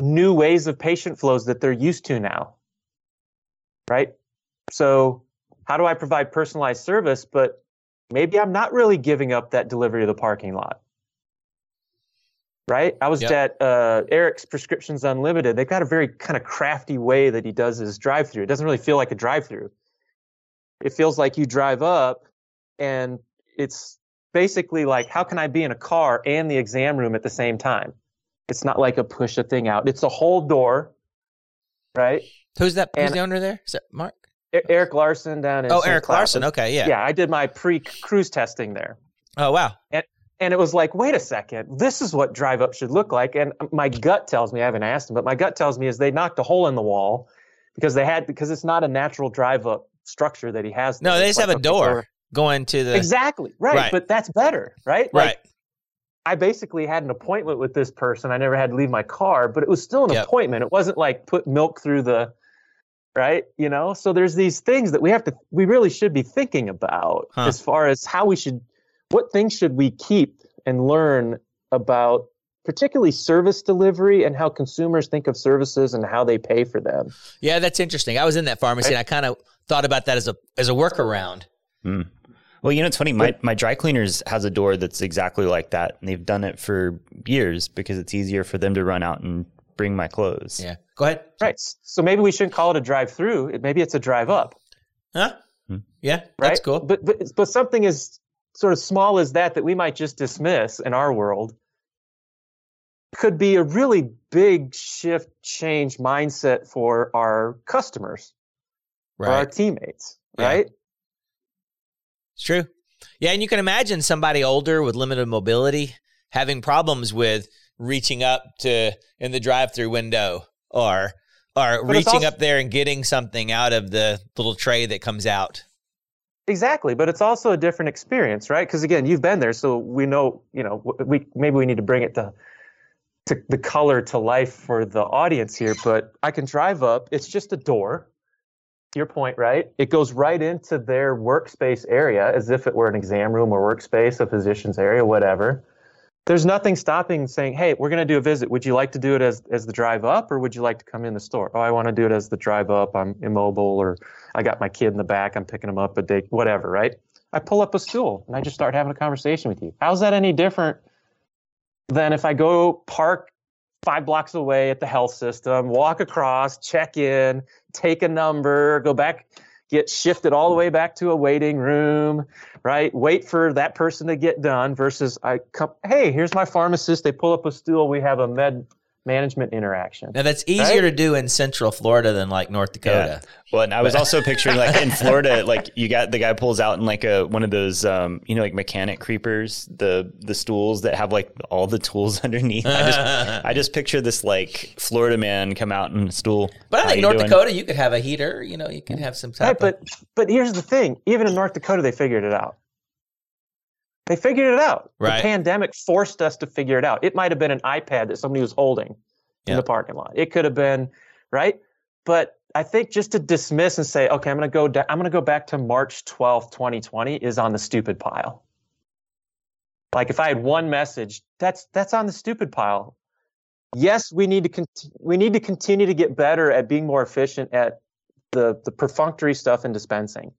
new ways of patient flows that they're used to now. Right? So, how do I provide personalized service, but maybe I'm not really giving up that delivery to the parking lot? Right? I was Yep. at uh, Eric's Prescriptions Unlimited. They've got a very kind of crafty way that he does his drive through. It doesn't really feel like a drive through. It feels like you drive up and it's basically like, how can I be in a car and the exam room at the same time? It's not like a push a thing out. It's a whole door, right? Who's that? Who's And- the owner there? Is that Mark? E- Eric Larson down in Oh, St. Eric Cloud. Larson. Okay, yeah. Yeah, I did my pre-cruise testing there. Oh, wow. And it was like, wait a second, this is what drive up should look like. And my gut tells me, I haven't asked him, but my gut tells me is they knocked a hole in the wall because they had because it's not a natural drive up structure that he has. No, they just like have a door going to the. Exactly. Right. Right. But that's better, right? Like, Right. I basically had an appointment with this person. I never had to leave my car, but it was still an Yep. appointment. It wasn't like put milk through the right, you know? So there's these things that we have to we really should be thinking about Huh. as far as how we should what things should we keep and learn about particularly service delivery and how consumers think of services and how they pay for them. Yeah, that's interesting. I was in that pharmacy and I kind of thought about that as a as a workaround. Hmm. Well, you know, it's funny. My, my dry cleaners has a door that's exactly like that. And they've done it for years because it's easier for them to run out and bring my clothes. Yeah. Go ahead. Right. So maybe we shouldn't call it a drive through. Maybe it's a drive up. Huh? Hmm. Yeah, right? that's cool. But but but something as sort of small as that that we might just dismiss in our world could be a really big shift, change mindset for our customers, for our Right. teammates, Yeah. right? It's true. Yeah, and you can imagine somebody older with limited mobility having problems with reaching up to in the drive-through window or or But reaching also- up there and getting something out of the little tray that comes out. Exactly, but it's also a different experience, right? Because again, you've been there, so we know, you know, we maybe we need to bring it to to the color to life for the audience here. But I can drive up; it's just a door. Your point, right? It goes right into their workspace area, as if it were an exam room or workspace, a physician's area, whatever. There's nothing stopping saying, "Hey, we're going to do a visit. Would you like to do it as as the drive up, or would you like to come in the store?" Oh, I want to do it as the drive up. I'm immobile, or I got my kid in the back. I'm picking him up a day, whatever, right? I pull up a stool and I just start having a conversation with you. How's that any different than if I go park five blocks away at the health system, walk across, check in, take a number, go back, get shifted all the way back to a waiting room, right? Wait for that person to get done versus I come, hey, here's my pharmacist. They pull up a stool. We have a med management interaction. Now that's easier to do in Central Florida than like North Dakota. Well, and I was also picturing like in Florida, like you got the guy pulls out in like a one of those, um, you know, like mechanic creepers, the the stools that have like all the tools underneath. I just I just picture this like Florida man come out in a stool. But I How think North doing? Dakota, you could have a heater. You know, you could have some type Right, of. but but here's the thing. Even in North Dakota, they figured it out. They figured it out. Right. The pandemic forced us to figure it out. It might have been an iPad that somebody was holding in the parking lot. It could have been, right? But I think just to dismiss and say, okay, I'm going to go. Da- I'm going to go back to March 12th, 2020, is on the stupid pile. Like if I had one message, that's that's on the stupid pile. Yes, we need to we need to continue to get better at being more efficient at the the perfunctory stuff in dispensing.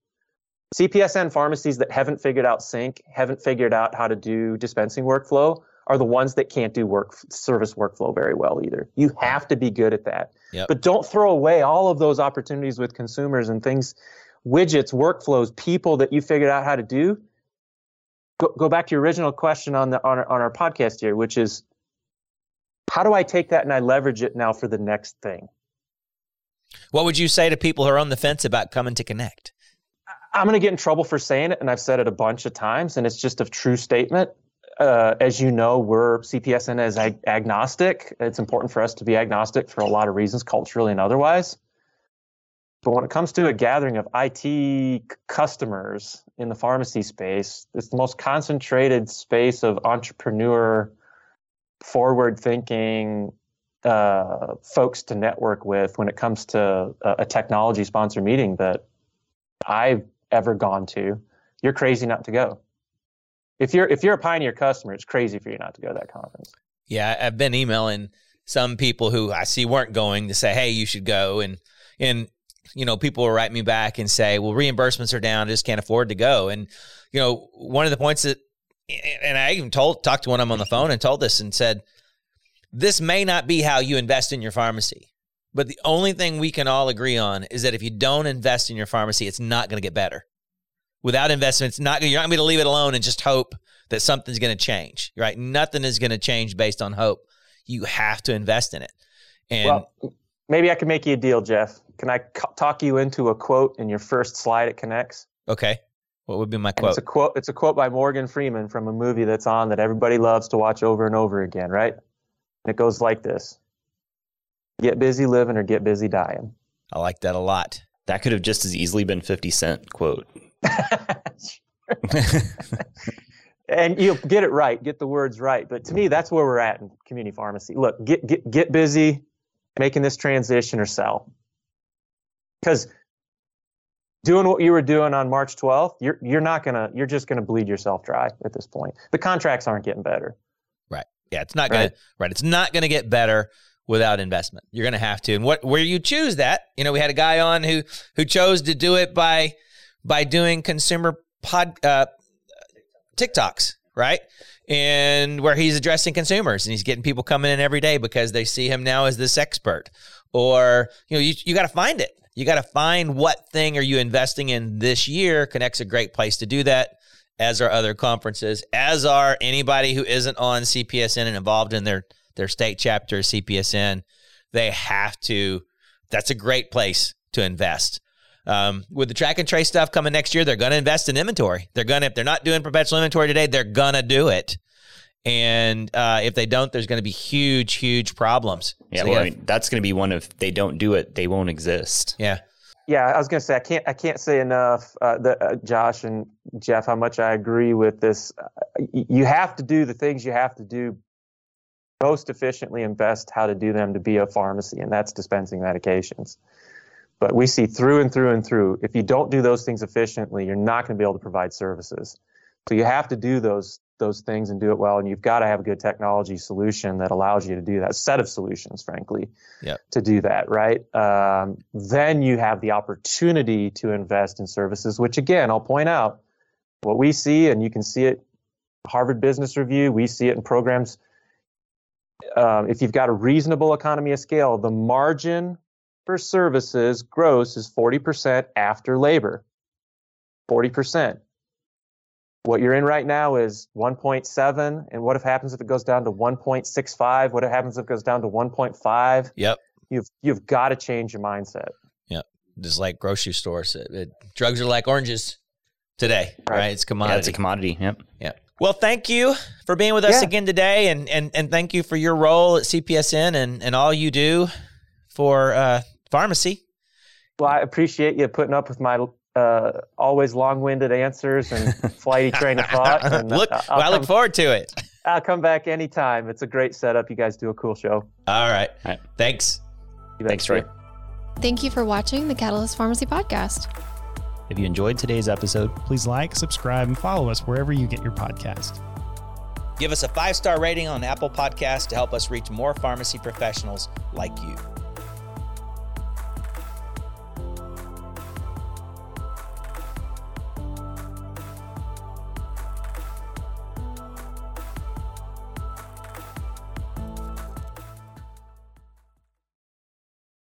CPESN pharmacies that haven't figured out sync, haven't figured out how to do dispensing workflow, are the ones that can't do work service workflow very well either. You have to be good at that. Yep. But don't throw away all of those opportunities with consumers and things widgets, workflows, people that you figured out how to do, go, go back to your original question on the on our, on our podcast here, which is how do I take that and I leverage it now for the next thing? What would you say to people who are on the fence about coming to Connect? I'm going to get in trouble for saying it, and I've said it a bunch of times, and it's just a true statement. Uh, as you know, we're CPESN as ag- agnostic. It's important for us to be agnostic for a lot of reasons, culturally and otherwise. But when it comes to a gathering of IT customers in the pharmacy space, it's the most concentrated space of entrepreneur, forward thinking uh, folks to network with when it comes to a, a technology sponsor meeting that I've ever gone to. You're crazy not to go. If you're if you're a Pioneer customer, it's crazy for you not to go to that conference. Yeah, I've been emailing some people who I see weren't going to say, "Hey, you should go," and and you know, people will write me back and say, "Well, reimbursements are down; I just can't afford to go." And you know, one of the points that, and I even told talked to one of them on the phone and told this and said, "This may not be how you invest in your pharmacy." But the only thing we can all agree on is that if you don't invest in your pharmacy, it's not going to get better. Without investment, it's not you're not going to leave it alone and just hope that something's going to change. Right? Nothing is going to change based on hope. You have to invest in it. And well, maybe I can make you a deal, Jeff. Can I talk you into a quote in your first slide at Connects? Okay. What would be my quote? it's a quote. It's a quote by Morgan Freeman from a movie that's on that everybody loves to watch over and over again, right? And it goes like this: Get busy living or get busy dying. I like that a lot. That could have just as easily been 50 Cent quote. and you'll get it right, get the words right. But to me, that's where we're at in community pharmacy. Look, get get get busy making this transition or sell. Because doing what you were doing on March 12th, you're you're not gonna you're just gonna bleed yourself dry at this point. The contracts aren't getting better. Right. Yeah, it's not gonna right. right. It's not gonna get better without investment. You're going to have to. And what where you choose that, you know, we had a guy on who who chose to do it by by doing consumer pod uh, TikToks, right? And where he's addressing consumers and he's getting people coming in every day because they see him now as this expert. Or, you know, you, you got to find it. You got to find what thing are you investing in this year. Connect's a great place to do that, as are other conferences, as are anybody who isn't on CPESN and involved in their their state chapter, CPESN, they have to. That's a great place to invest. Um, with the track and trace stuff coming next year, they're going to invest in inventory. They're going to, if they're not doing perpetual inventory today, they're going to do it. And uh, if they don't, there's going to be huge, huge problems. Yeah, so well, gotta, I mean, that's going to be one of they don't do it, they won't exist. Yeah. Yeah, I was going to say I can't I can't say enough, uh, that, uh, Josh and Jeff, how much I agree with this. Uh, you have to do the things you have to do most efficiently and best how to do them to be a pharmacy, and that's dispensing medications. But we see through and through and through, if you don't do those things efficiently, you're not going to be able to provide services. So you have to do those those things and do it well, and you've got to have a good technology solution that allows you to do that. Set of solutions, frankly, yep. to do that. Right. Um, then you have the opportunity to invest in services, which again, I'll point out, what we see, and you can see it, Harvard Business Review. We see it in programs um, if you've got a reasonable economy of scale, the margin for services gross is 40% after labor. 40%. What you're in right now is 1.7. And what if happens if it goes down to 1.65? What if happens if it goes down to 1.5? Yep. You've you've got to change your mindset. Yep. Just like grocery stores, it, it, drugs are like oranges today, right? right? It's commodity. Yeah, it's a commodity. Yep. Yep. Well, thank you for being with us yeah. again today, and, and and thank you for your role at CPESN and, and all you do for uh, pharmacy. Well, I appreciate you putting up with my uh, always long-winded answers and flighty train of thought. And look, well, I look forward to it. I'll come back anytime. It's a great setup. You guys do a cool show. All right. All right. Thanks. Thanks, Troy. Thank you for watching the Catalyst Pharmacy Podcast. If you enjoyed today's episode, please like, subscribe, and follow us wherever you get your podcast. Give us a five star rating on Apple Podcasts to help us reach more pharmacy professionals like you.